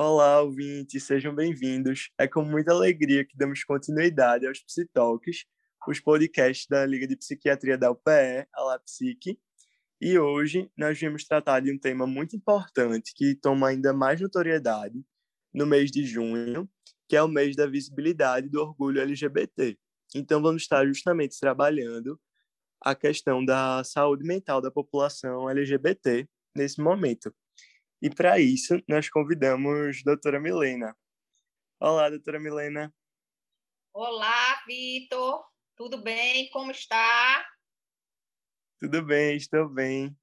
Olá, ouvintes, sejam bem-vindos. É com muita alegria que damos continuidade aos Psitalks, os podcasts da Liga de Psiquiatria da UPE, a LAPSIC. E hoje nós viemos tratar de um tema muito importante que toma ainda mais notoriedade no mês de junho, que é o mês da visibilidade do orgulho LGBT. Então vamos estar justamente trabalhando a questão da saúde mental da população LGBT nesse momento. E para isso, nós convidamos a doutora Milena. Olá, doutora Milena. Olá, Vitor. Tudo bem? Como está? Tudo bem, estou bem.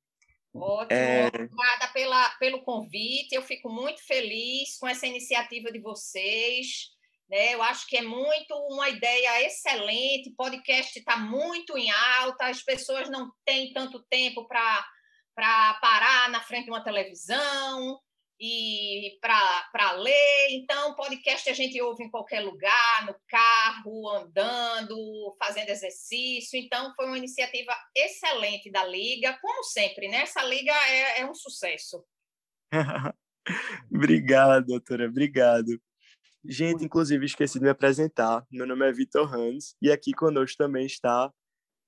Ótimo, é... obrigada pela, pelo convite. Eu fico muito feliz com essa iniciativa de vocês. Né? Eu acho que é muito uma ideia excelente. O podcast está muito em alta, as pessoas não têm tanto tempo para para parar na frente de uma televisão e para ler. Então, podcast a gente ouve em qualquer lugar, no carro, andando, fazendo exercício. Então, foi uma iniciativa excelente da Liga, como sempre, né? Essa Liga é, é um sucesso. obrigado, doutora, obrigado. Gente, inclusive, esqueci de me apresentar. Meu nome é Vitor Hans e aqui conosco também está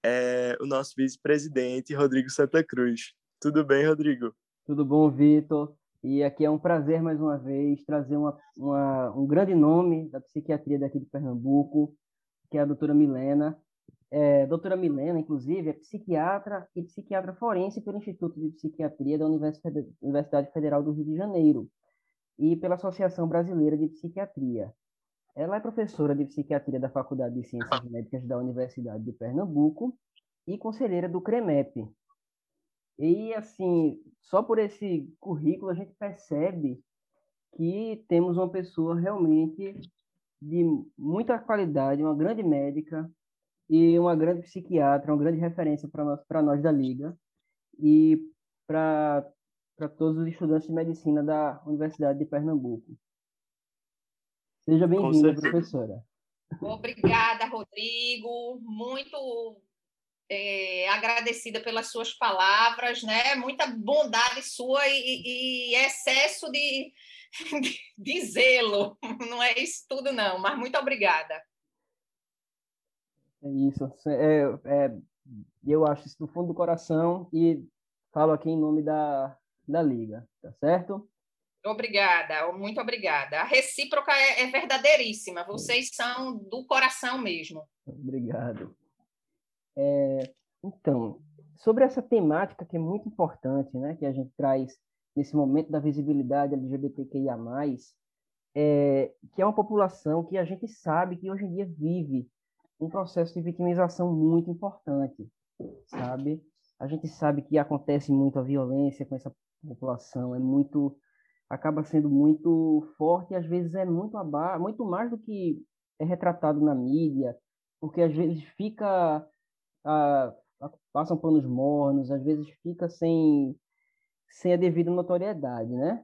é, o nosso vice-presidente, Rodrigo Santa Cruz. Tudo bem, Rodrigo? Tudo bom, Vitor? E aqui é um prazer, mais uma vez, trazer uma, uma, um grande nome da psiquiatria daqui de Pernambuco, que é a doutora Milena. É, doutora Milena, inclusive, é psiquiatra e psiquiatra forense pelo Instituto de Psiquiatria da Universidade Federal do Rio de Janeiro e pela Associação Brasileira de Psiquiatria. Ela é professora de psiquiatria da Faculdade de Ciências Médicas da Universidade de Pernambuco e conselheira do CREMEP, e, assim, só por esse currículo a gente percebe que temos uma pessoa realmente de muita qualidade, uma grande médica e uma grande psiquiatra, uma grande referência para nós, para nós da Liga e para todos os estudantes de medicina da Universidade de Pernambuco. Seja bem-vinda, professora. Obrigada, Rodrigo. Muito é, agradecida pelas suas palavras, né? Muita bondade sua e, e excesso de, de, de, zelo. Não é isso tudo, não, mas muito obrigada. É isso. É, é, eu acho isso do fundo do coração e falo aqui em nome da, da Liga, tá certo? Obrigada, muito obrigada. A recíproca é, é verdadeiríssima. Vocês são do coração mesmo. Obrigado. É, então, sobre essa temática que é muito importante, né, que a gente traz nesse momento da visibilidade LGBTQIA+, é, que é uma população que a gente sabe que hoje em dia vive um processo de vitimização muito importante, sabe? A gente sabe que acontece muito a violência com essa população, é muito acaba sendo muito forte e às vezes é muito aba muito mais do que é retratado na mídia, porque às vezes fica a, a, passam panos mornos, às vezes fica sem, sem a devida notoriedade, né?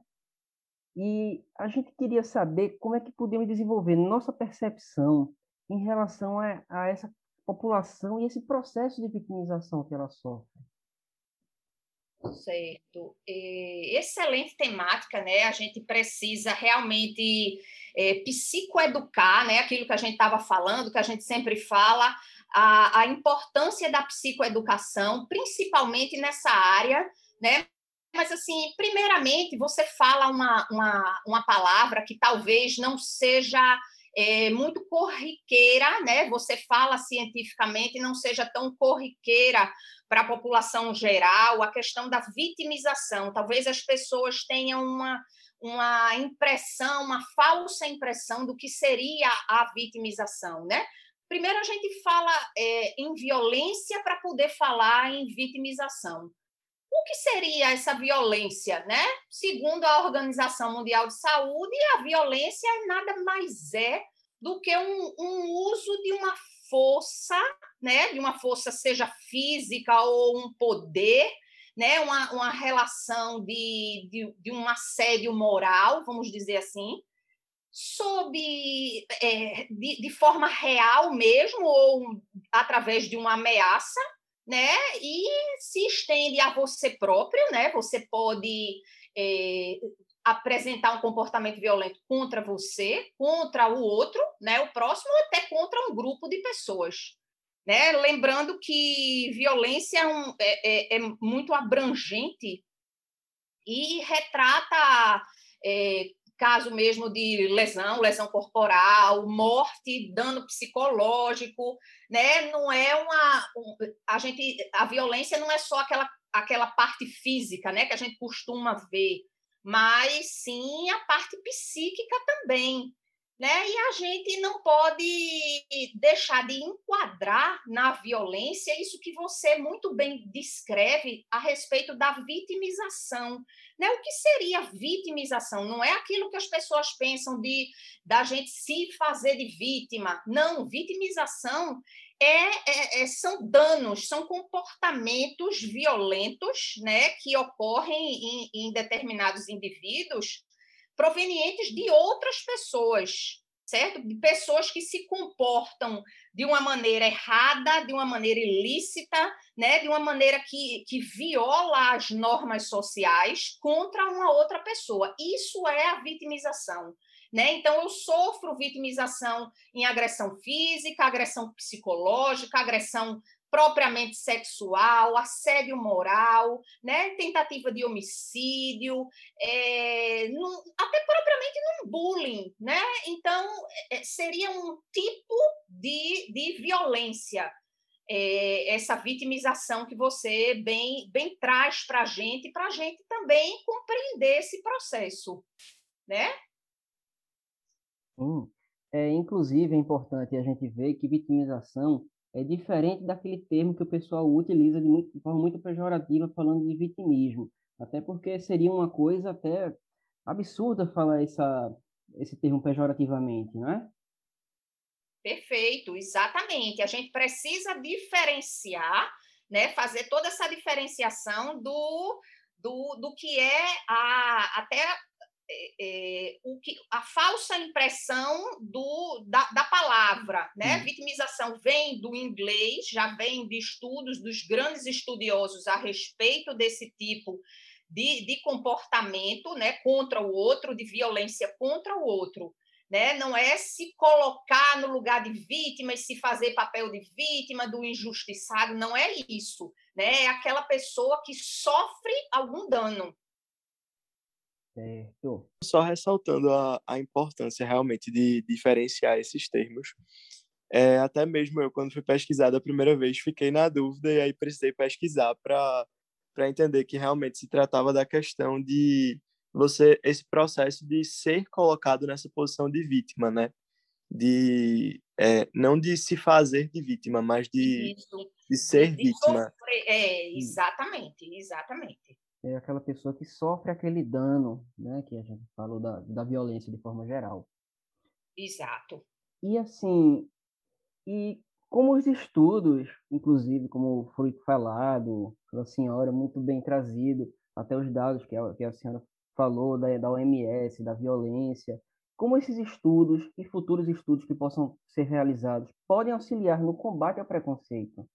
E a gente queria saber como é que podemos desenvolver nossa percepção em relação a, a essa população e esse processo de vitimização que ela sofre. Certo. excelente temática, né? A gente precisa realmente é, psicoeducar, né? Aquilo que a gente estava falando, que a gente sempre fala, a, a importância da psicoeducação, principalmente nessa área, né? Mas, assim, primeiramente, você fala uma, uma, uma palavra que talvez não seja é, muito corriqueira, né? Você fala cientificamente, não seja tão corriqueira para a população geral, a questão da vitimização. Talvez as pessoas tenham uma, uma impressão, uma falsa impressão do que seria a vitimização, né? Primeiro, a gente fala é, em violência para poder falar em vitimização. O que seria essa violência, né? Segundo a Organização Mundial de Saúde, a violência nada mais é do que um, um uso de uma força, né? De uma força, seja física ou um poder, né? Uma, uma relação de, de, de um assédio moral, vamos dizer assim, sob é, de, de, forma real mesmo ou através de uma ameaça, né? E se estende a você próprio, né? Você pode é, apresentar um comportamento violento contra você, contra o outro, né, o próximo, até contra um grupo de pessoas. Né? Lembrando que violência é, um, é, é, é muito abrangente e retrata é, caso mesmo de lesão, lesão corporal, morte, dano psicológico, né? Não é uma um, a gente a violência não é só aquela aquela parte física, né, que a gente costuma ver, mas sim a parte psíquica também, né? E a gente não pode deixar de enquadrar na violência isso que você muito bem descreve a respeito da vitimização. Né? O que seria vitimização? Não é aquilo que as pessoas pensam de da gente se fazer de vítima. Não, vitimização é, é, é, são danos, são comportamentos violentos né, que ocorrem em, em determinados indivíduos provenientes de outras pessoas, certo? De pessoas que se comportam de uma maneira errada, de uma maneira ilícita, né? de uma maneira que, que viola as normas sociais contra uma outra pessoa. Isso é a vitimização. Né? Então, eu sofro vitimização em agressão física, agressão psicológica, agressão propriamente sexual, assédio moral, né? tentativa de homicídio, é, até propriamente num bullying. Né? Então, é, seria um tipo de, de violência, é, essa vitimização que você bem, bem traz para a gente, para a gente também compreender esse processo. Né? Sim. É, inclusive, é importante a gente ver que vitimização é diferente daquele termo que o pessoal utiliza de, muito, de forma muito pejorativa falando de vitimismo. Até porque seria uma coisa até absurda falar essa, esse termo pejorativamente, não é? Perfeito, exatamente. A gente precisa diferenciar, né, fazer toda essa diferenciação do, do, do que é a, até é, o que, a falsa impressão do, da, da palavra. Né? Hum. Vitimização vem do inglês, já vem de estudos dos grandes estudiosos a respeito desse tipo de, de comportamento né, contra o outro, de violência contra o outro. Né? Não é se colocar no lugar de vítima e se fazer papel de vítima, do injustiçado, não é isso. Né? É aquela pessoa que sofre algum dano. Certo. Só ressaltando a, a importância realmente de diferenciar esses termos. É, até mesmo eu, quando fui pesquisar da primeira vez, fiquei na dúvida e aí precisei pesquisar para entender que realmente se tratava da questão de você, esse processo de ser colocado nessa posição de vítima, né? De, é, não de se fazer de vítima, mas de, de ser de, de vítima. Sofrer. É, exatamente, exatamente é aquela pessoa que sofre aquele dano, né, que a gente falou da, da violência de forma geral. Exato. E assim, e como os estudos, inclusive, como foi falado pela senhora, muito bem trazido, até os dados que a, que a senhora falou da, da OMS, da violência, como esses estudos e futuros estudos que possam ser realizados podem auxiliar no combate ao preconceito?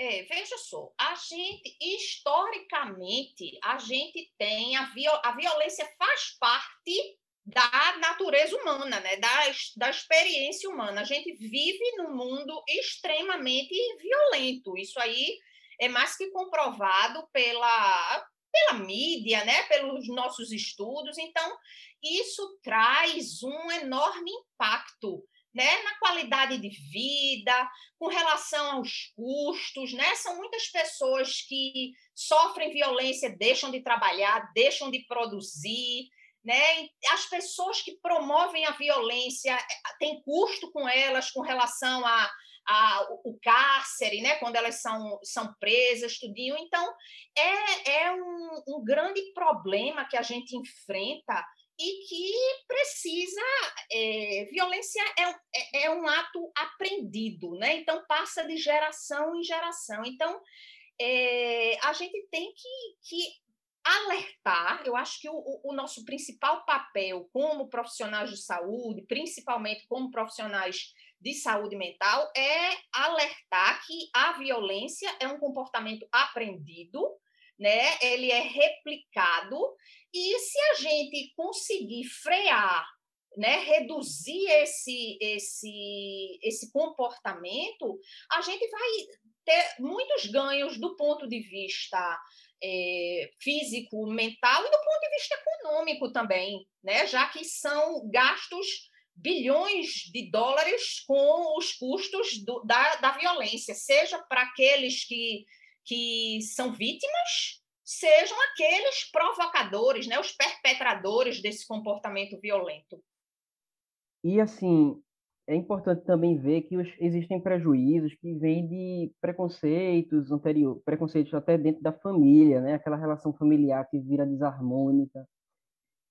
É, veja só, a gente, historicamente, a gente tem, a, viol, a violência faz parte da natureza humana, né? da, da experiência humana. A gente vive num mundo extremamente violento. Isso aí é mais que comprovado pela, pela mídia, né? pelos nossos estudos. Então, isso traz um enorme impacto né, na qualidade de vida, com relação aos custos, né? São muitas pessoas que sofrem violência, deixam de trabalhar, deixam de produzir, né? As pessoas que promovem a violência eh, tem custo com elas com relação a, a, o cárcere, né, quando elas são, são presas, tudinho. Então, é, é um, um grande problema que a gente enfrenta e que precisa. É, violência é, é, é, um ato aprendido, né? Então passa de geração em geração. Então é, a gente tem que, que alertar. Eu acho que o, o, nosso principal papel como profissionais de saúde, principalmente como profissionais de saúde mental, é alertar que a violência é um comportamento aprendido né? Ele é replicado e se a gente conseguir frear, né, reduzir esse esse esse comportamento, a gente vai ter muitos ganhos do ponto de vista é, físico, mental e do ponto de vista econômico também, né? Já que são gastos bilhões de dólares com os custos do, da, da violência, seja para aqueles que, que são vítimas, sejam aqueles provocadores, né, os perpetradores desse comportamento violento. E assim, é importante também ver que os, existem prejuízos que vêm de preconceitos anteriores, preconceitos até dentro da família, né? Aquela relação familiar que vira desarmônica.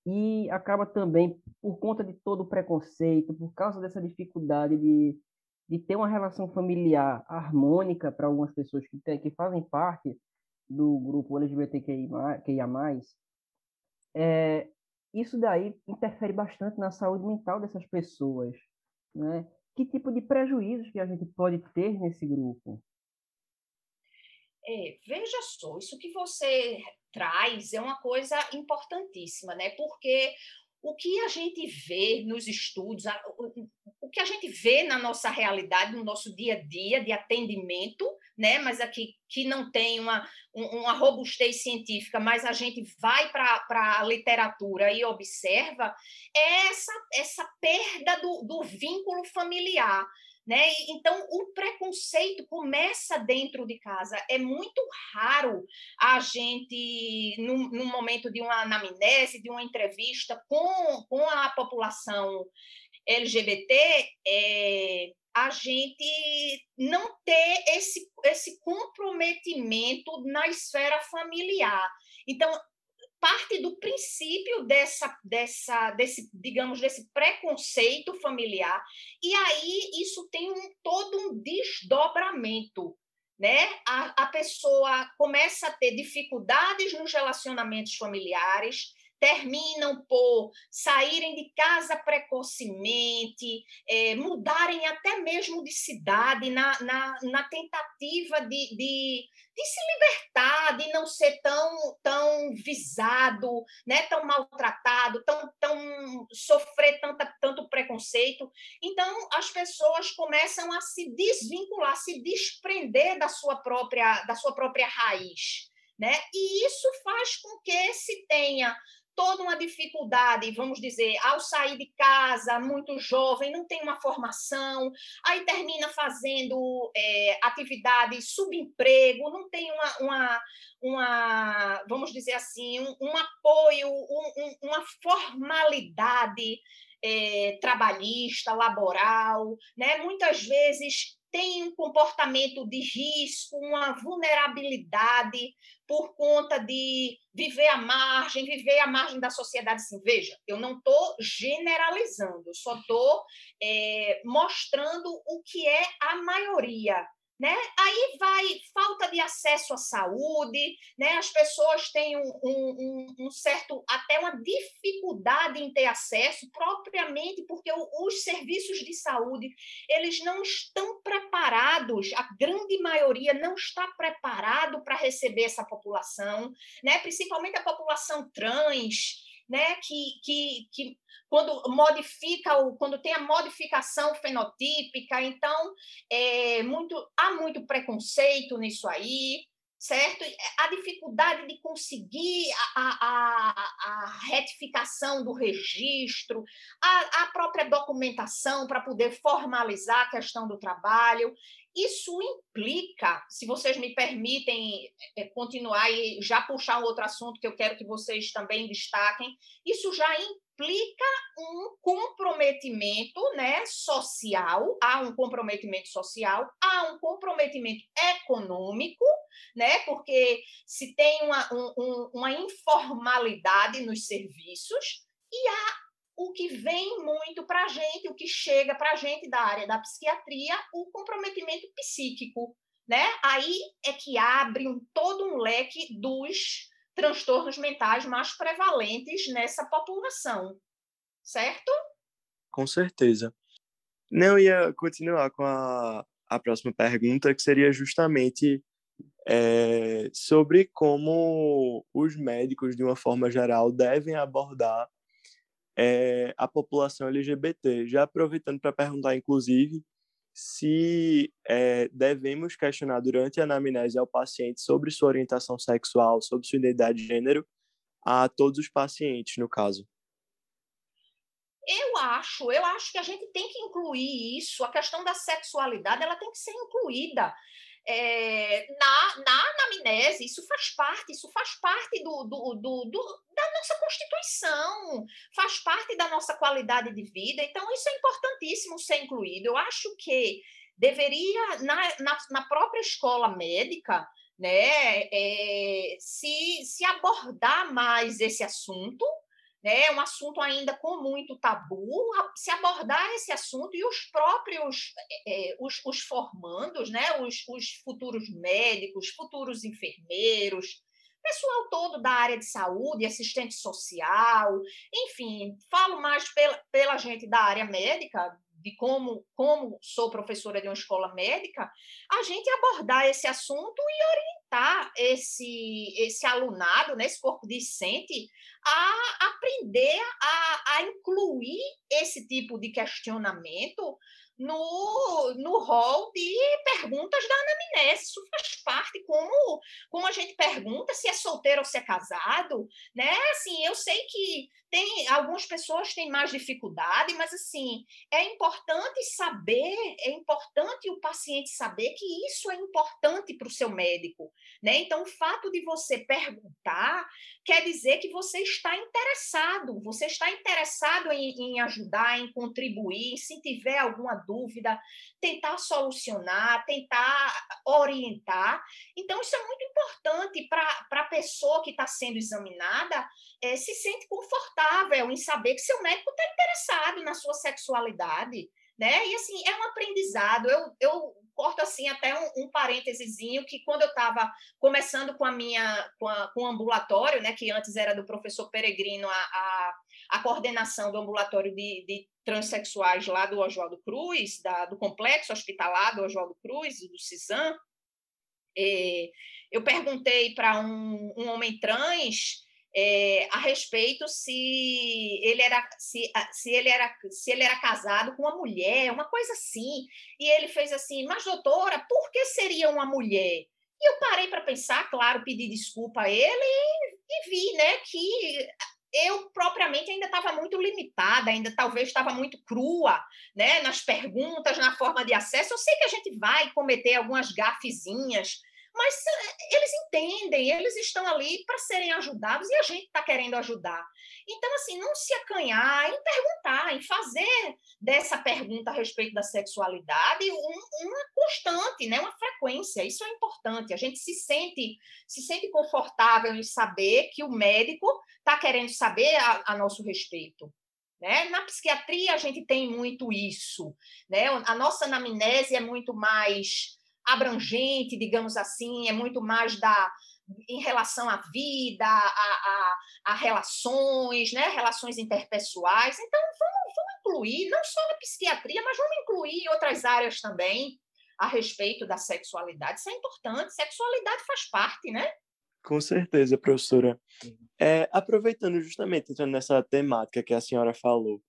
E acaba também, por conta de todo o preconceito, por causa dessa dificuldade de, de ter uma relação familiar harmônica para algumas pessoas que, tem, que fazem parte do grupo LGBTQIA+, é, isso daí interfere bastante na saúde mental dessas pessoas, né? Que tipo de prejuízos que a gente pode ter nesse grupo? É, veja só, isso que você traz é uma coisa importantíssima, né? Porque o que a gente vê nos estudos, o que a gente vê na nossa realidade, no nosso dia a dia de atendimento, né? Mas aqui que não tem uma, uma robustez científica, mas a gente vai para a literatura e observa, é essa, essa perda do, do vínculo familiar. Né? Então, o preconceito começa dentro de casa. É muito raro a gente, no, no momento de uma anamnese, de uma entrevista com, com a população LGBT, é, a gente não ter esse, esse comprometimento na esfera familiar. Então, parte do princípio dessa, dessa, desse, digamos, desse preconceito familiar, e aí isso tem um, todo um desdobramento. Né? A, a pessoa começa a ter dificuldades nos relacionamentos familiares, terminam por saírem de casa precocemente, é, mudarem até mesmo de cidade na, na, na tentativa de, de, de, se libertar, de não ser tão, tão visado, né, tão maltratado, tão, tão sofrer tanta, tanto preconceito. Então, as pessoas começam a se desvincular, se desprender da sua própria, da sua própria raiz. Né? E isso faz com que se tenha toda uma dificuldade, vamos dizer, ao sair de casa, muito jovem, não tem uma formação, aí termina fazendo é, atividades subemprego, não tem uma, uma, uma vamos dizer assim, um, um apoio, um, um, uma formalidade é, trabalhista, laboral, né? muitas vezes tem um comportamento de risco, uma vulnerabilidade por conta de viver à margem, viver à margem da sociedade. Assim, veja, eu não estou generalizando, só estou é, mostrando o que é a maioria né? Aí vai falta de acesso à saúde, né? as pessoas têm um, um, um, certo, até uma dificuldade em ter acesso, propriamente porque os serviços de saúde eles não estão preparados, a grande maioria não está preparado para receber essa população, né? principalmente a população trans, né, que, que, que quando modifica o, quando tem a modificação fenotípica, então é muito, há muito preconceito nisso aí, certo? A dificuldade de conseguir a, a, a retificação do registro, a, a própria documentação para poder formalizar a questão do trabalho. Isso implica, se vocês me permitem é, continuar e já puxar um outro assunto que eu quero que vocês também destaquem, isso já implica um comprometimento né, social, há um comprometimento social, há um comprometimento econômico, né, porque se tem uma, um, uma informalidade nos serviços, e há o que vem muito para a gente, o que chega para a gente da área da psiquiatria, o comprometimento psíquico. Né? Aí é que abre um, todo um leque dos transtornos mentais mais prevalentes nessa população, certo? Com certeza. Não, ia continuar com a, a próxima pergunta, que seria justamente é, sobre como os médicos, de uma forma geral, devem abordar é, a população LGBT. Já aproveitando para perguntar, inclusive, se é, devemos questionar durante a anamnese ao paciente sobre sua orientação sexual, sobre sua identidade de gênero, a todos os pacientes, no caso. Eu acho, eu acho que a gente tem que incluir isso, a questão da sexualidade, ela tem que ser incluída é, na, na anamnese, isso faz parte, isso faz parte do, do, do, do, da nossa Constituição, faz parte da nossa qualidade de vida, então isso é importantíssimo ser incluído. Eu acho que deveria, na, na, na própria escola médica, né, é, se, se abordar mais esse assunto, é um assunto ainda com muito tabu, se abordar esse assunto e os próprios, é, os, os formandos, né, os, os futuros médicos, futuros enfermeiros, pessoal todo da área de saúde, assistente social, enfim, falo mais pela, pela gente da área médica, de como, como sou professora de uma escola médica, a gente abordar esse assunto e orientar esse, esse alunado, né, esse corpo discente, a aprender a, a incluir esse tipo de questionamento no, no rol de perguntas da anamnese. Isso faz parte, como, como a gente pergunta se é solteiro ou se é casado, né? Assim, eu sei que tem algumas pessoas têm mais dificuldade, mas assim, é importante saber, é importante o paciente saber que isso é importante para o seu médico, né? Então, o fato de você perguntar quer dizer que você está interessado, você está interessado em, em ajudar, em contribuir, se tiver alguma dúvida, tentar solucionar, tentar orientar. Então, isso é muito importante para a pessoa que está sendo examinada é, se sente confortável em saber que seu médico está interessado na sua sexualidade. Né? E assim, é um aprendizado. Eu, eu corto assim até um, um que quando eu estava começando com a minha com, a, com o ambulatório, né, que antes era do professor Peregrino, a, a, a coordenação do ambulatório de, de transexuais lá do Oswaldo Cruz, da, do complexo hospitalar do Oswaldo Cruz, do CISAM, é, eu perguntei para um, um homem trans é, a respeito se ele era se, se ele era se ele era casado com uma mulher, uma coisa assim. E ele fez assim: "Mas doutora, por que seria uma mulher?" E eu parei para pensar, claro, pedi desculpa a ele e, e vi, né, que eu propriamente ainda estava muito limitada, ainda talvez estava muito crua, né, nas perguntas, na forma de acesso. Eu sei que a gente vai cometer algumas gafezinhas, mas eh, eles entendem, eles estão ali para serem ajudados e a gente está querendo ajudar. Então, assim, não se acanhar em perguntar, em fazer dessa pergunta a respeito da sexualidade um, uma constante, né? uma frequência. Isso é importante. A gente se sente, se sente confortável em saber que o médico está querendo saber a, a nosso respeito. Né? Na psiquiatria, a gente tem muito isso. Né? A nossa anamnese é muito mais abrangente, digamos assim, é muito mais da em relação à vida, a, a, a relações, né? relações interpessoais. Então, vamos, vamos incluir, não só na psiquiatria, mas vamos incluir outras áreas também a respeito da sexualidade. Isso é importante, sexualidade faz parte, né? Com certeza, professora. É, aproveitando justamente, entrando nessa temática que a senhora falou,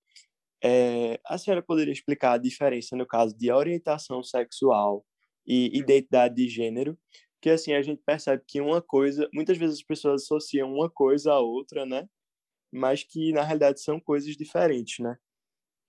é, a senhora poderia explicar a diferença no caso de orientação sexual e identidade de gênero, que assim a gente percebe que uma coisa, muitas vezes as pessoas associam uma coisa à outra, né? Mas que na realidade são coisas diferentes, né?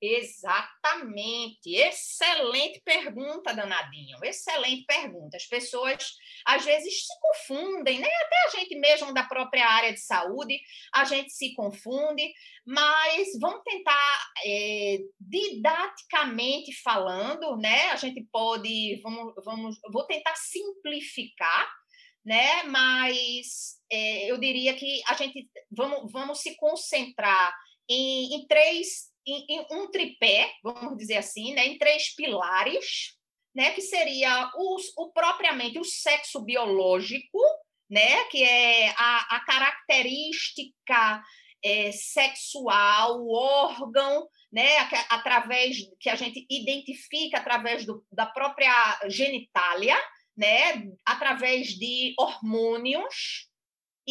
Exatamente. Excelente pergunta, danadinho. Excelente pergunta. As pessoas às vezes se confundem, né? Até a gente mesmo da própria área de saúde, a gente se confunde, mas vamos tentar é, didaticamente falando, né? A gente pode, vamos, vamos, vou tentar simplificar, né? Mas é, eu diria que a gente vamos, vamos se concentrar em, em três em, em um tripé, vamos dizer assim, né, em três pilares, né, que seria o, o propriamente o sexo biológico, né, que é a, a característica é, sexual, o órgão, né, através que a gente identifica através do, da própria genitália, né, através de hormônios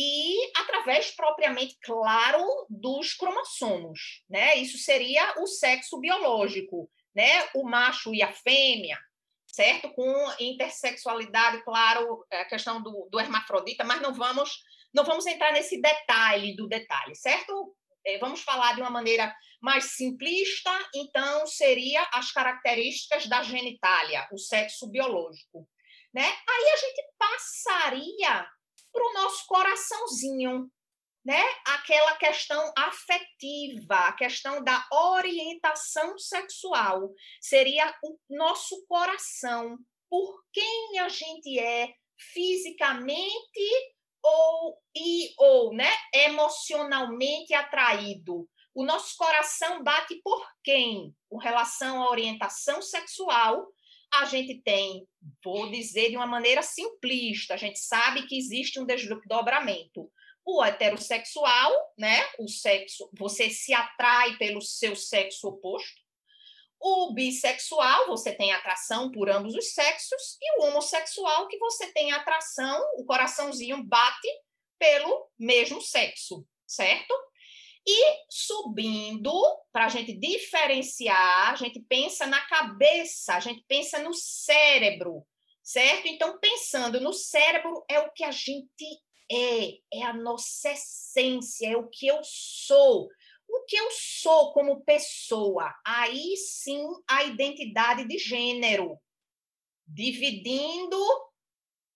e através propriamente claro dos cromossomos, né? Isso seria o sexo biológico, né? O macho e a fêmea, certo? Com intersexualidade, claro, a questão do, do hermafrodita, mas não vamos não vamos entrar nesse detalhe do detalhe, certo? É, vamos falar de uma maneira mais simplista, então seria as características da genitália, o sexo biológico, né? Aí a gente passaria para o nosso coraçãozinho, né? Aquela questão afetiva, a questão da orientação sexual, seria o nosso coração, por quem a gente é fisicamente ou e ou, né, emocionalmente atraído. O nosso coração bate por quem? Com relação à orientação sexual, a gente tem, vou dizer de uma maneira simplista, a gente sabe que existe um desdobramento. O heterossexual, né? O sexo, você se atrai pelo seu sexo oposto. O bissexual, você tem atração por ambos os sexos, e o homossexual, que você tem atração, o coraçãozinho bate pelo mesmo sexo, certo? E subindo, para a gente diferenciar, a gente pensa na cabeça, a gente pensa no cérebro, certo? Então, pensando no cérebro, é o que a gente é, é a nossa essência, é o que eu sou o que eu sou como pessoa. Aí sim a identidade de gênero, dividindo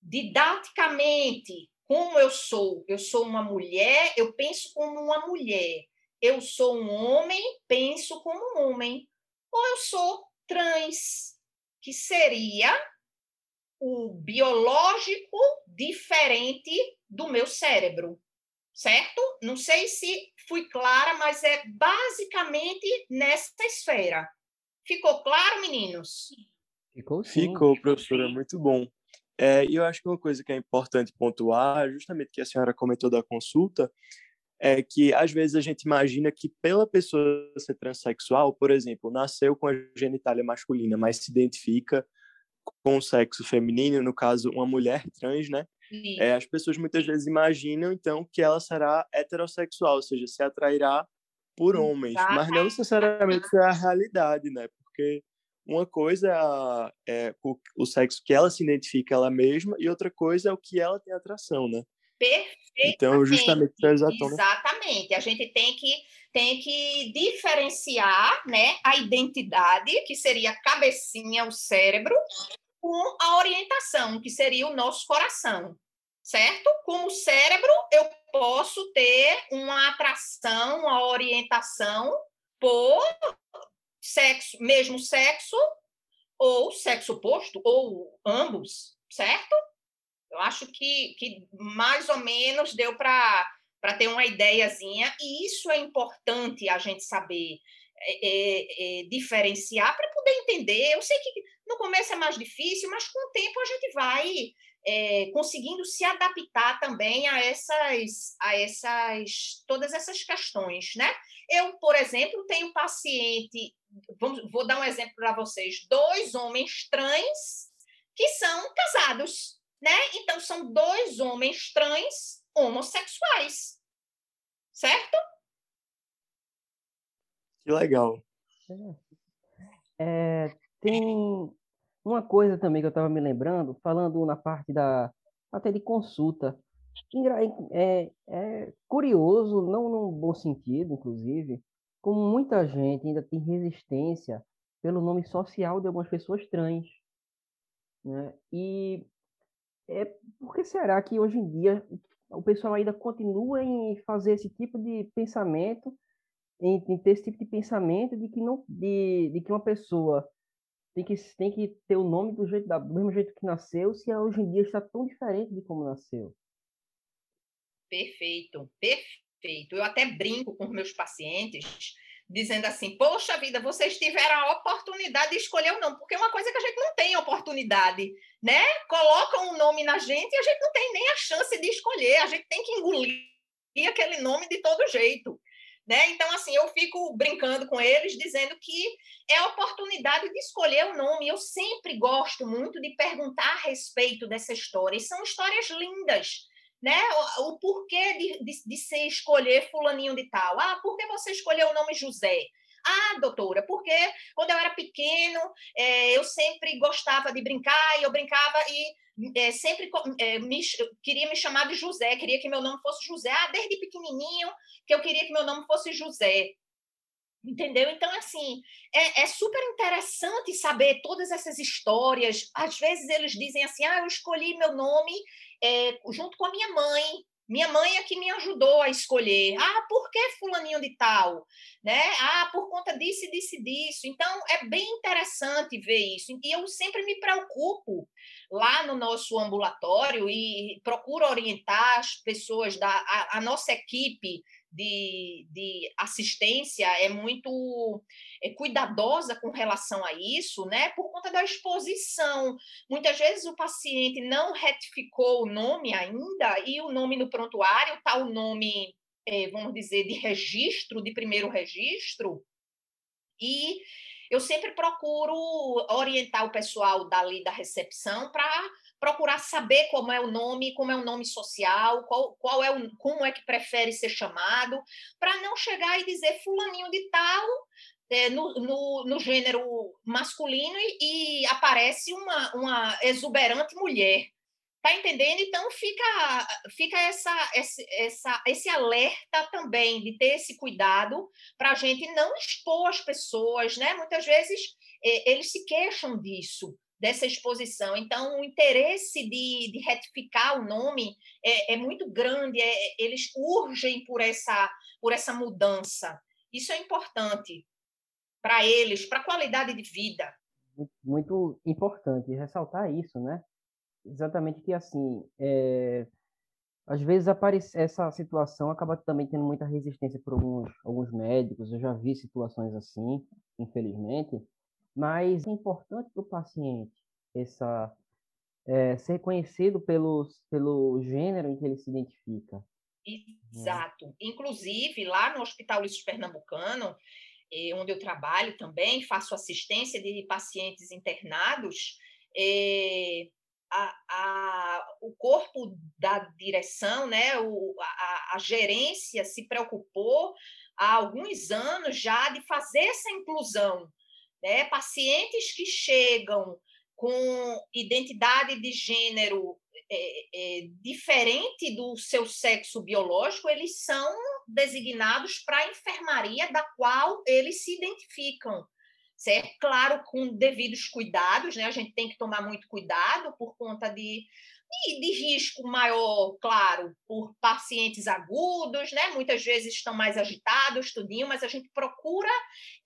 didaticamente como eu sou. Eu sou uma mulher, eu penso como uma mulher. Eu sou um homem, penso como um homem. Ou eu sou trans, que seria o biológico diferente do meu cérebro certo? Não sei se fui clara, mas é basicamente nessa esfera. Ficou claro, meninos? Ficou sim. Ficou, professora, muito bom. É, e eu acho que uma coisa que é importante pontuar, justamente que a senhora comentou da consulta, é que às vezes a gente imagina que pela pessoa ser transexual, por exemplo, nasceu com a genitália masculina, mas se identifica com o sexo feminino, no caso, uma mulher trans, né? É, as pessoas muitas vezes imaginam, então, que ela será heterossexual, ou seja, se atrairá por homens, mas não necessariamente é a realidade, né? Porque uma coisa é, a, é o, o, sexo que ela se identifica ela mesma e outra coisa é o que ela tem atração, né? Perfeito. Então, justamente Exatamente. A gente tem que tem que diferenciar, né, a identidade, que seria a cabecinha, o cérebro, com a orientação, que seria o nosso coração certo? Como cérebro, eu posso ter uma atração, uma orientação por sexo, mesmo sexo, ou sexo oposto, ou ambos, certo? Eu acho que, que mais ou menos deu para ter uma ideiazinha, e isso é importante a gente saber é, é, é, diferenciar para poder entender. Eu sei que no começo é mais difícil, mas com o tempo a gente vai é, conseguindo se adaptar também a essas, a essas, todas essas questões, né? Eu, por exemplo, tenho paciente, vamos, vou dar um exemplo para vocês, dois homens trans que são casados, né? Então são dois homens trans homossexuais, certo? Que legal. É, tem uma coisa também que eu estava me lembrando, falando na parte da até de consulta, é, é curioso, não num bom sentido, inclusive, como muita gente ainda tem resistência pelo nome social de algumas pessoas trans. Né? E é, por que será que hoje em dia o pessoal ainda continua em fazer esse tipo de pensamento, em, em ter esse tipo de pensamento de que, não, de, de que uma pessoa tem que, tem que ter o nome do, jeito, do mesmo jeito que nasceu, se hoje em dia está tão diferente de como nasceu. Perfeito, perfeito. Eu até brinco com meus pacientes, dizendo assim: Poxa vida, vocês tiveram a oportunidade de escolher o nome, porque é uma coisa que a gente não tem oportunidade, né? Colocam um nome na gente e a gente não tem nem a chance de escolher, a gente tem que engolir aquele nome de todo jeito. Né? Então, assim, eu fico brincando com eles, dizendo que é a oportunidade de escolher o nome. Eu sempre gosto muito de perguntar a respeito dessa história. E são histórias lindas, né? O, o porquê de, de, de se escolher fulaninho de tal. Ah, por que você escolheu o nome José? Ah, doutora, porque quando eu era pequeno, é, eu sempre gostava de brincar e eu brincava e é, sempre é, me, queria me chamar de José, queria que meu nome fosse José. Ah, desde pequenininho que eu queria que meu nome fosse José. Entendeu? Então, assim, é, é, super interessante saber todas essas histórias. Às vezes eles dizem assim: ah, eu escolhi meu nome é, junto com a minha mãe. Minha mãe é que me ajudou a escolher. Ah, por que fulaninho de tal? Né? Ah, por conta disso, disso, disso. Então, é bem interessante ver isso. E eu sempre me preocupo lá no nosso ambulatório e procuro orientar as pessoas da a, a nossa equipe de, de assistência é muito é, cuidadosa com relação a isso, né? Por conta da exposição. Muitas vezes o paciente não retificou o nome ainda e o nome no prontuário está o nome, é, vamos dizer, de registro, de primeiro registro, e eu sempre procuro orientar o pessoal dali da recepção para procurar saber como é o nome, como é o nome social, qual, qual é o, como é que prefere ser chamado, para não chegar e dizer fulaninho de tal é, no, no, no, gênero masculino e, e, aparece uma, uma exuberante mulher. Tá entendendo? Então fica fica essa, esse, essa, esse alerta também de ter esse cuidado para a gente não expor as pessoas, né? Muitas vezes é, eles se queixam disso, dessa exposição. Então, o interesse de, de retificar o nome é, é muito grande, é, eles urgem por essa, por essa mudança. Isso é importante para eles, para a qualidade de vida. Muito importante ressaltar isso, né? Exatamente que, assim, é... às vezes aparece, essa situação acaba também tendo muita resistência por alguns, alguns médicos, eu já vi situações assim, infelizmente, mas é importante para o paciente essa, é, ser conhecido pelo, pelo gênero em que ele se identifica. Né? Exato. Inclusive, lá no Hospital Luiz Pernambucano, eh, onde eu trabalho também, faço assistência de pacientes internados, eh, a, a, o corpo da direção, né, o, a, a gerência se preocupou há alguns anos já de fazer essa inclusão né? Pacientes que chegam com identidade de gênero é, é, diferente do seu sexo biológico, eles são designados para a enfermaria da qual eles se identificam. Certo? Claro, com devidos cuidados, né? A gente tem que tomar muito cuidado por conta de, de, de risco maior, claro, por pacientes agudos, né? Muitas vezes estão mais agitados, tudinho, mas a gente procura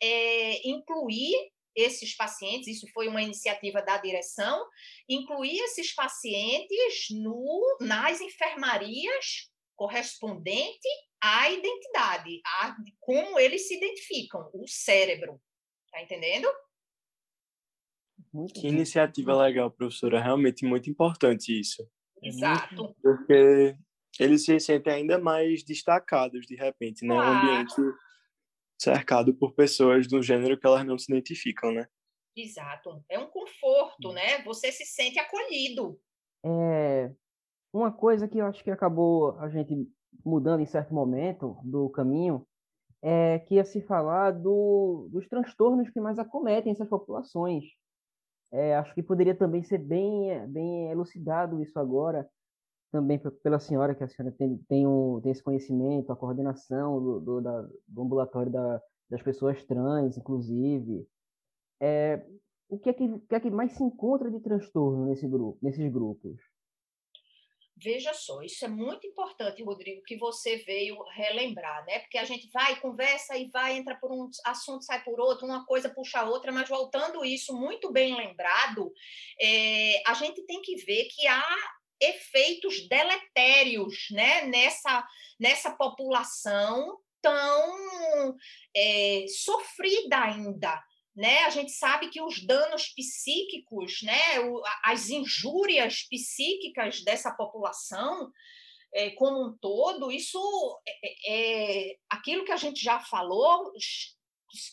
é, incluir esses pacientes, isso foi uma iniciativa da direção, incluir esses pacientes no, nas enfermarias correspondente à identidade, a como eles se identificam, o cérebro. Tá entendendo? Que iniciativa legal, professora. Realmente muito importante isso. Exato. Porque eles se sentem ainda mais destacados, de repente, né? Claro. Um ambiente cercado por pessoas do gênero que elas não se identificam, né? Exato. É um conforto, né? Você se sente acolhido. É uma coisa que eu acho que acabou a gente mudando em certo momento do caminho é que ia se falar do, dos transtornos que mais acometem essas populações. É, acho que poderia também ser bem, bem elucidado isso agora, também pela senhora, que a senhora tem, tem, um, tem esse conhecimento, a coordenação do, do, da, do ambulatório da, das pessoas trans, inclusive. É, o que é, que, que é que mais se encontra de transtorno nesse grupo, nesses grupos? Veja só, isso é muito importante, Rodrigo, que você veio relembrar, né? Porque a gente vai, conversa e vai, entra por um assunto, sai por outro, uma coisa puxa a outra, mas voltando isso muito bem lembrado, é, a gente tem que ver que há efeitos deletérios né, nessa, nessa população tão é, sofrida ainda. Né? A gente sabe que os danos psíquicos, né, as injúrias psíquicas dessa população é, como um todo, isso é, é, é aquilo que a gente já falou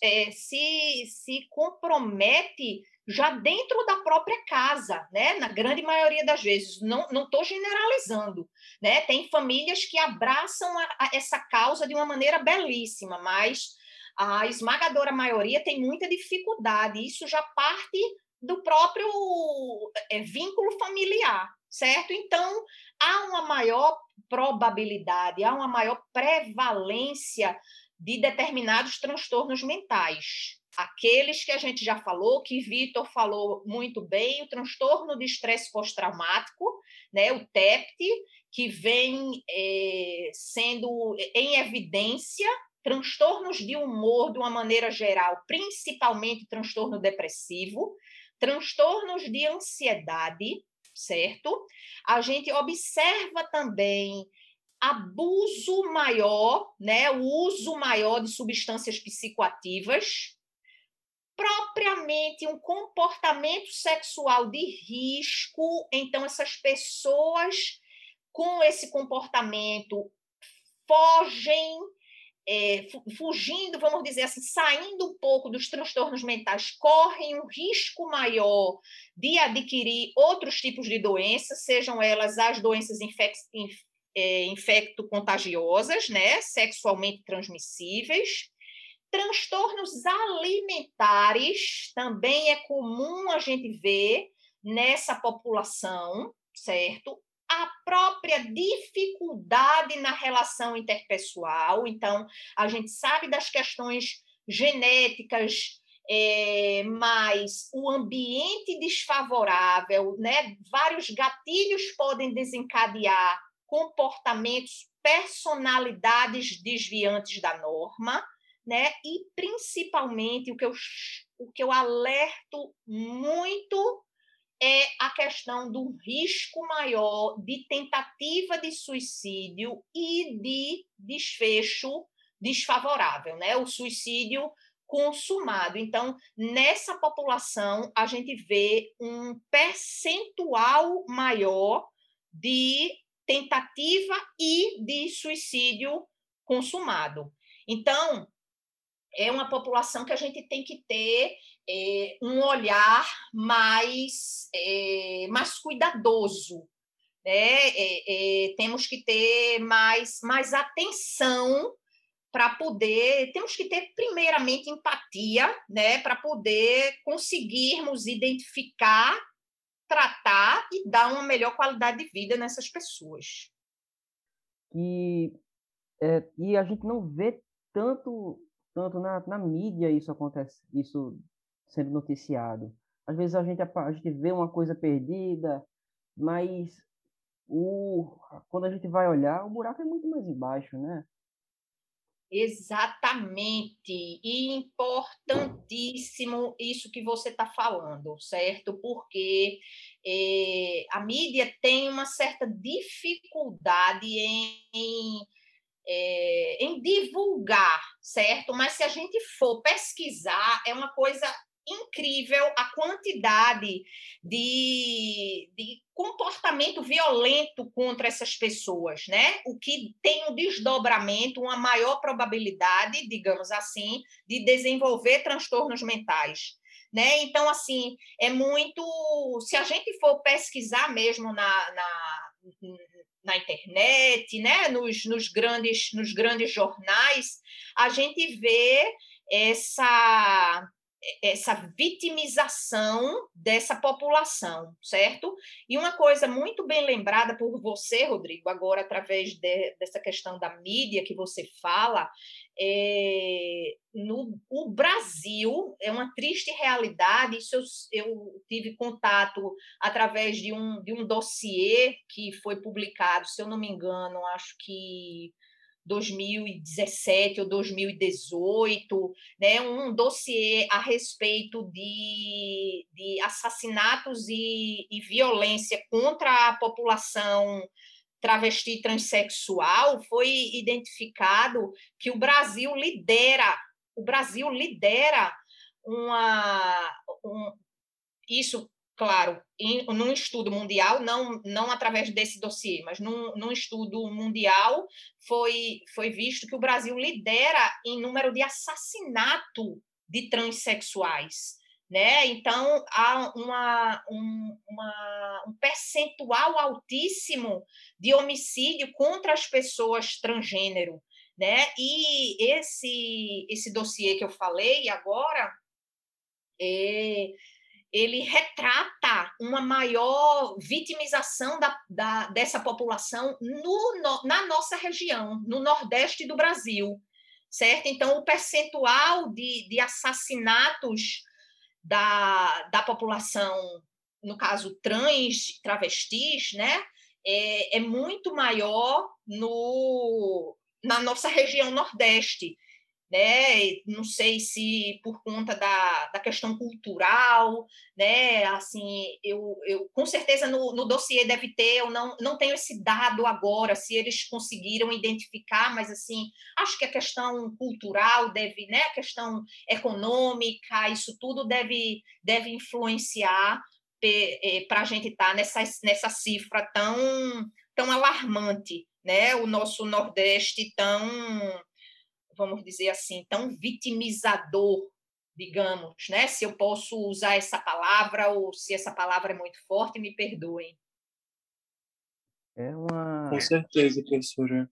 é, se, se compromete já dentro da própria casa, né? Na grande maioria das vezes, não estou generalizando, né? Tem famílias que abraçam a, a essa causa de uma maneira belíssima, mas a esmagadora maioria tem muita dificuldade. Isso já parte do próprio é, vínculo familiar, certo? Então há uma maior probabilidade, há uma maior prevalência de determinados transtornos mentais. Aqueles que a gente já falou, que Vitor falou muito bem, o transtorno de estresse pós-traumático, né, o TEPT, que vem é, sendo em evidência, transtornos de humor de uma maneira geral, principalmente transtorno depressivo, transtornos de ansiedade, certo? A gente observa também abuso maior, né, o uso maior de substâncias psicoativas, propriamente um comportamento sexual de risco. Então, essas pessoas com esse comportamento fogem, é, fugindo, vamos dizer assim, saindo um pouco dos transtornos mentais, correm um risco maior de adquirir outros tipos de doenças, sejam elas as doenças infec é, infecto-contagiosas, né, sexualmente transmissíveis, Transtornos alimentares também é comum a gente ver nessa população, certo? A própria dificuldade na relação interpessoal, então, a gente sabe das questões genéticas, é, mas o ambiente desfavorável, né? Vários gatilhos podem desencadear comportamentos, personalidades desviantes da norma né? E principalmente o que eu, o que eu alerto muito é a questão do risco maior de tentativa de suicídio e de desfecho desfavorável, né? O suicídio consumado. Então, nessa população, a gente vê um percentual maior de tentativa e de suicídio consumado. Então, é uma população que a gente tem que ter é, um olhar mais, é, mais cuidadoso. Né? É, é temos que ter mais, mais atenção para poder. Temos que ter, primeiramente, empatia né? para poder conseguirmos identificar, tratar e dar uma melhor qualidade de vida nessas pessoas. E, é, e a gente não vê tanto tanto na, na mídia isso acontece, isso sendo noticiado. Às vezes a gente, a gente vê uma coisa perdida, mas o, quando a gente vai olhar, o buraco é muito mais embaixo, né? Exatamente. E importantíssimo isso que você está falando, certo? Porque é, a mídia tem uma certa dificuldade em, em é, em divulgar, certo? Mas se a gente for pesquisar, é uma coisa incrível a quantidade de, de comportamento violento contra essas pessoas, né? O que tem um desdobramento, uma maior probabilidade, digamos assim, de desenvolver transtornos mentais. Né? Então, assim, é muito. Se a gente for pesquisar mesmo na, na na internet, né, nos, nos, grandes, nos grandes jornais, a gente vê essa essa vitimização dessa população, certo? E uma coisa muito bem lembrada por você, Rodrigo, agora através de, dessa questão da mídia que você fala, é, no o Brasil é uma triste realidade. Isso eu, eu, tive contato através de um, de um dossiê que foi publicado, se eu não me engano, acho que 2017 ou 2018, né, um dossiê a respeito de, de assassinatos e, e violência contra a população travesti transexual, foi identificado que o Brasil lidera, o Brasil lidera uma, um, isso claro, em, num estudo mundial, não, não através desse dossiê, mas num, num estudo mundial, foi, foi visto que o Brasil lidera em número de assassinato de transexuais. Né? Então, há uma, um, uma, um percentual altíssimo de homicídio contra as pessoas transgênero. Né? E esse, esse dossiê que eu falei agora, é, ele retrata uma maior vitimização da, da, dessa população no, no, na nossa região, no Nordeste do Brasil, certo? Então, o percentual de, de assassinatos da, da população, no caso trans, travestis, né, é, é muito maior no, na nossa região Nordeste né? Não sei se por conta da, da questão cultural, né? Assim, eu, eu com certeza no, no dossiê deve ter, eu não, não tenho esse dado agora, se eles conseguiram identificar, mas assim, acho que a questão cultural deve, né? A questão econômica, isso tudo deve, deve influenciar para a gente estar tá nessa, nessa cifra tão, tão alarmante, né? O nosso Nordeste tão vamos dizer assim, tão vitimizador, digamos, né? Se eu posso usar essa palavra ou se essa palavra é muito forte, me perdoem. É uma. Com certeza, professora.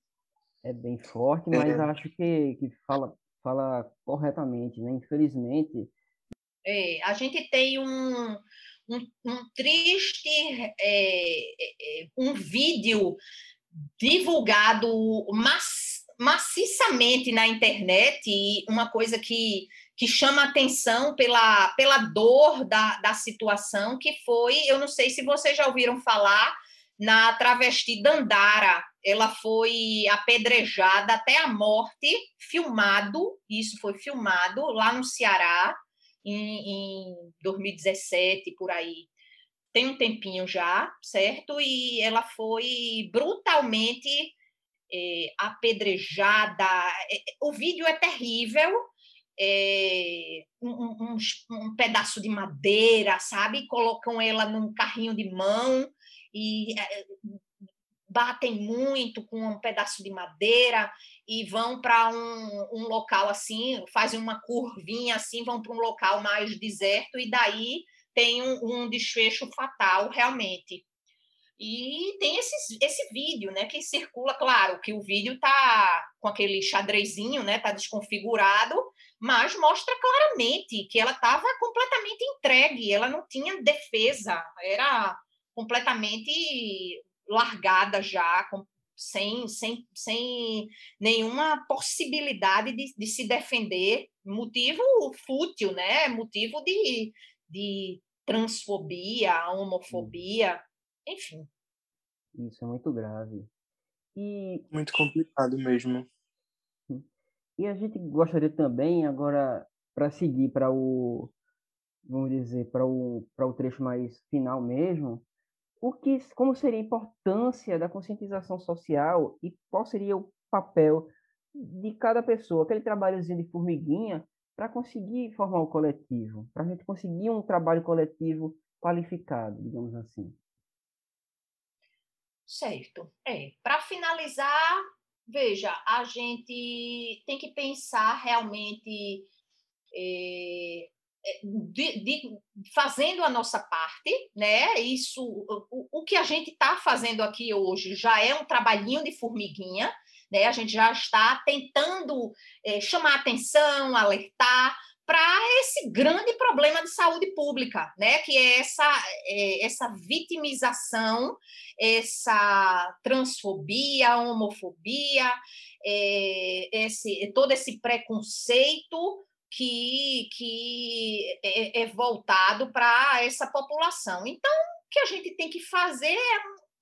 É bem forte, mas é. acho que, que fala, fala corretamente, né? Infelizmente. É, a gente tem um, um, um triste é, é, um vídeo divulgado massivo maciçamente na internet e uma coisa que, que chama atenção pela, pela dor da, da situação, que foi, eu não sei se vocês já ouviram falar, na travesti Dandara. Ela foi apedrejada até a morte, filmado, isso foi filmado lá no Ceará, em, em 2017, por aí. Tem um tempinho já, certo? E ela foi brutalmente é, apedrejada. É, o vídeo é terrível. É, um, um, um, pedaço de madeira, sabe? Colocam ela num carrinho de mão e é, batem muito com um pedaço de madeira e vão para um, um, local assim, fazem uma curvinha assim, vão para um local mais deserto e daí tem um desfecho fatal realmente. E tem esse, esse vídeo, né, que circula, claro, que o vídeo tá com aquele xadrezinho, né, tá desconfigurado, mas mostra claramente que ela estava completamente entregue, ela não tinha defesa, era completamente largada já, com, sem, sem, sem nenhuma possibilidade de, de se defender, motivo fútil, né, motivo de, de transfobia, homofobia, enfim. Isso é muito grave. E muito complicado mesmo. E a gente gostaria também agora para seguir para o vamos dizer para o para o trecho mais final mesmo, o que como seria a importância da conscientização social e qual seria o papel de cada pessoa, aquele trabalhozinho de formiguinha para conseguir formar o um coletivo, para a gente conseguir um trabalho coletivo qualificado, digamos assim. Certo. É. Para finalizar, veja, a gente tem que pensar realmente é, de, de, fazendo a nossa parte, né? Isso, o, o que a gente está fazendo aqui hoje já é um trabalhinho de formiguinha, né? A gente já está tentando é, chamar atenção, alertar, para esse grande problema de saúde pública, né? que é essa, é, essa vitimização, essa transfobia, homofobia, é, esse, todo esse preconceito que, que é, é voltado para essa população. Então, o que a gente tem que fazer é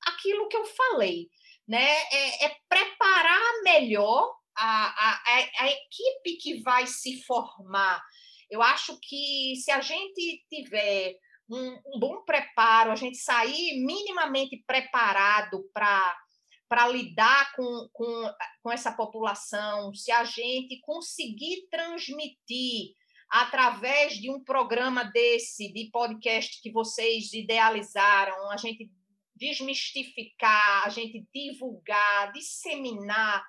aquilo que eu falei, né? é, é preparar melhor a, a, a, equipe que vai se formar. Eu acho que se a gente tiver um, um bom preparo, a gente sair minimamente preparado para para lidar com, com, com essa população, se a gente conseguir transmitir através de um programa desse, de podcast que vocês idealizaram, a gente desmistificar, a gente divulgar, disseminar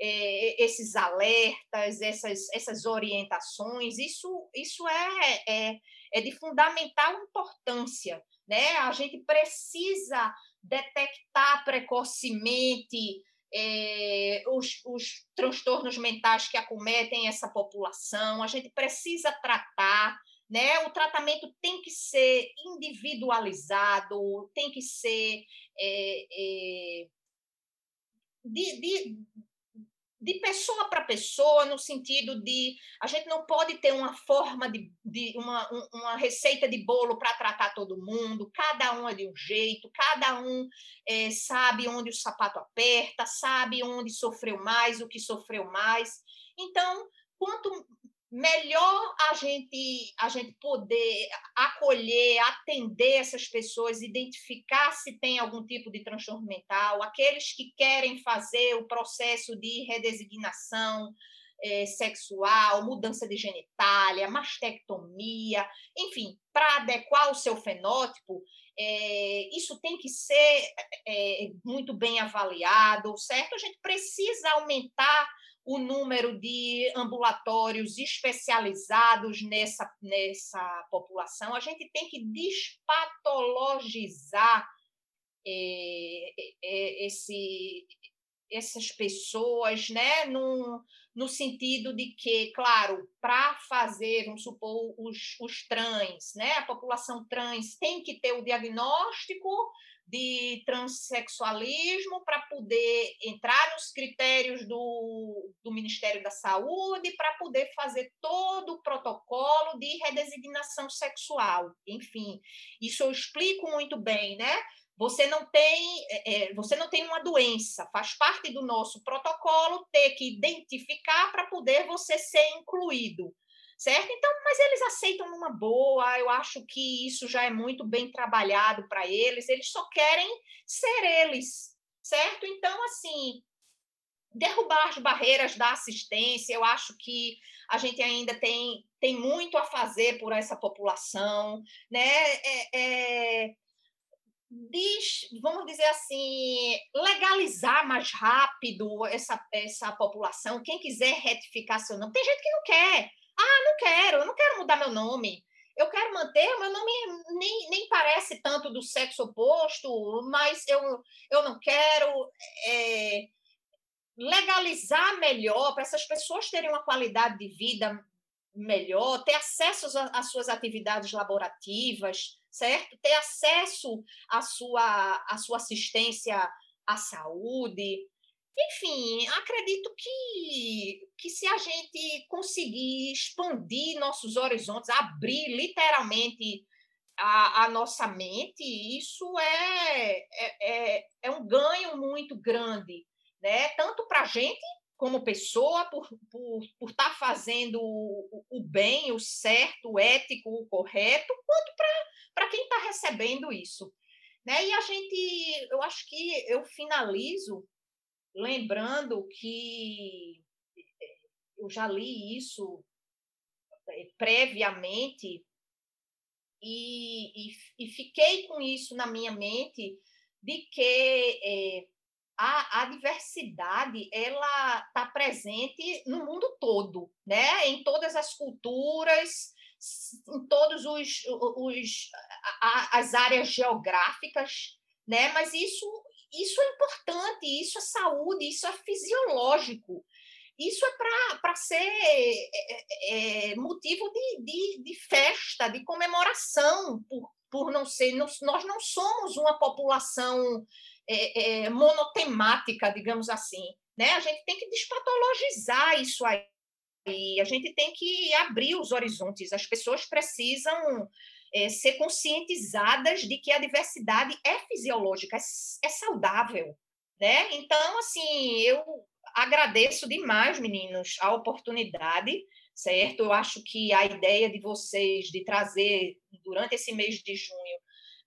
é, esses alertas, essas, essas orientações, isso, isso é, é, é de fundamental importância. Né? A gente precisa detectar precocemente é, os, os transtornos mentais que acometem essa população, a gente precisa tratar, né? O tratamento tem que ser individualizado, tem que ser é, é, de, de, de pessoa para pessoa, no sentido de a gente não pode ter uma forma de, de uma, uma receita de bolo para tratar todo mundo, cada um é de um jeito, cada um é, sabe onde o sapato aperta, sabe onde sofreu mais, o que sofreu mais. Então, quanto melhor a gente a gente poder acolher, atender essas pessoas, identificar se tem algum tipo de transtorno mental, aqueles que querem fazer o processo de redesignação é, sexual, mudança de genitália, mastectomia, enfim, para adequar o seu fenótipo, é, isso tem que ser é, muito bem avaliado, certo? A gente precisa aumentar o número de ambulatórios especializados nessa, nessa população. A gente tem que despatologizar é, é, esse, essas pessoas, né, no, no sentido de que, claro, para fazer, vamos supor, os, os trans, né, a população trans tem que ter o diagnóstico de transexualismo para poder entrar nos critérios do, do Ministério da Saúde, para poder fazer todo o protocolo de redesignação sexual. Enfim, isso eu explico muito bem, né? Você não tem, é, é você não tem uma doença, faz parte do nosso protocolo ter que identificar para poder você ser incluído certo? Então, mas eles aceitam numa boa, eu acho que isso já é muito bem trabalhado para eles, eles só querem ser eles, certo? Então, assim, derrubar as barreiras da assistência, eu acho que a gente ainda tem, tem muito a fazer por essa população, né? É, é, diz, vamos dizer assim, legalizar mais rápido essa, essa população. Quem quiser retificar seu nome, tem gente que não quer. Ah, não quero, eu não quero mudar meu nome. Eu quero manter, meu nome nem, nem parece tanto do sexo oposto, mas eu, eu não quero é, legalizar melhor para essas pessoas terem uma qualidade de vida melhor, ter acesso às suas atividades laborativas, certo? Ter acesso à sua, à sua assistência à saúde, enfim, acredito que, que se a gente conseguir expandir nossos horizontes, abrir literalmente a, a nossa mente, isso é, é, é, é um ganho muito grande, né? tanto para a gente como pessoa, por estar por, por tá fazendo o, o bem, o certo, o ético, o correto, quanto para quem está recebendo isso. Né? E a gente, eu acho que eu finalizo lembrando que eh, eu já li isso eh, previamente e, e, e fiquei com isso na minha mente de que é, a, a, diversidade ela está presente no mundo todo, né? Em todas as culturas, em todos os, os as áreas geográficas, né? Mas isso isso é importante, isso é saúde, isso é fisiológico. Isso é para ser é, é, é, motivo de, de, de, festa, de comemoração, por, por não ser. Nós, nós não somos uma população é, é, monotemática, digamos assim. Né? A gente tem que despatologizar isso aí. A gente tem que abrir os horizontes. As pessoas precisam é, ser conscientizadas de que a diversidade é fisiológica, é, é saudável, né? Então, assim, eu agradeço demais, meninos, a oportunidade, certo? Eu acho que a ideia de vocês de trazer durante esse mês de junho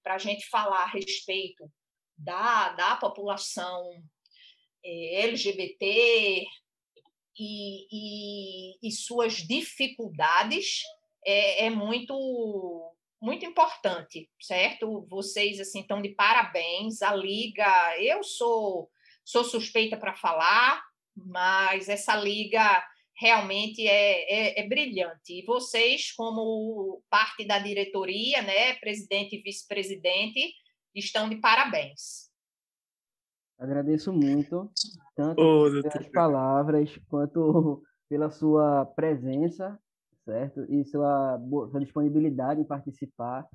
para a gente falar a respeito da, da população é, LGBT e, e, e suas dificuldades é, é muito muito importante, certo? Vocês assim estão de parabéns. A liga, eu sou sou suspeita para falar, mas essa liga realmente é, é, é, brilhante. E vocês, como parte da diretoria, né, presidente e vice-presidente, estão de parabéns. Agradeço muito, tanto oh, pelas palavras quanto pela sua presença, certo? E sua, sua disponibilidade em participar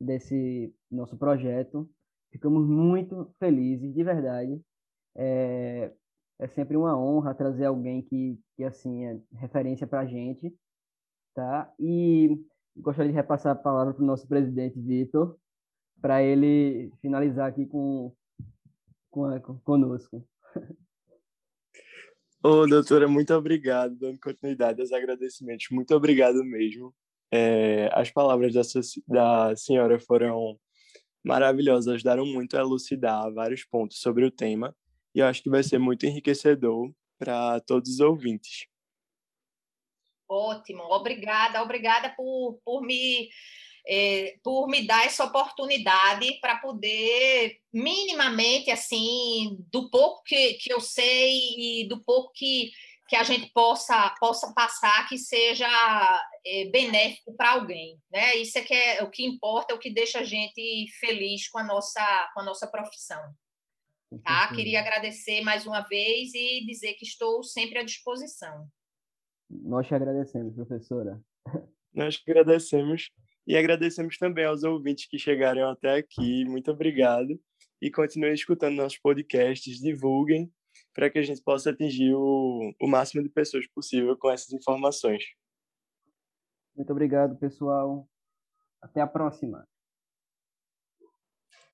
desse nosso projeto. Ficamos muito felizes, de verdade. É, é sempre uma honra trazer alguém que, que assim, é referência para a gente, tá? E gostaria de repassar a palavra para o nosso presidente Vitor, para ele finalizar aqui com, com conosco. Ô, doutora, muito obrigado, dando continuidade aos agradecimentos. Muito obrigado mesmo. É, as palavras dessa, da senhora foram maravilhosas, ajudaram muito a elucidar vários pontos sobre o tema e eu acho que vai ser muito enriquecedor para todos os ouvintes. Ótimo, obrigada, obrigada por, por me é, por me dar essa oportunidade para poder minimamente assim do pouco que, que eu sei e do pouco que, que a gente possa possa passar que seja é, benéfico para alguém, né? Isso é que é o que importa, é o que deixa a gente feliz com a nossa com a nossa profissão. Tá? Queria agradecer mais uma vez e dizer que estou sempre à disposição. Nós te agradecemos, professora. Nós que agradecemos e agradecemos também aos ouvintes que chegaram até aqui. Muito obrigado. E continuem escutando nossos podcasts, divulguem para que a gente possa atingir o, o máximo de pessoas possível com essas informações. Muito obrigado, pessoal. Até a próxima.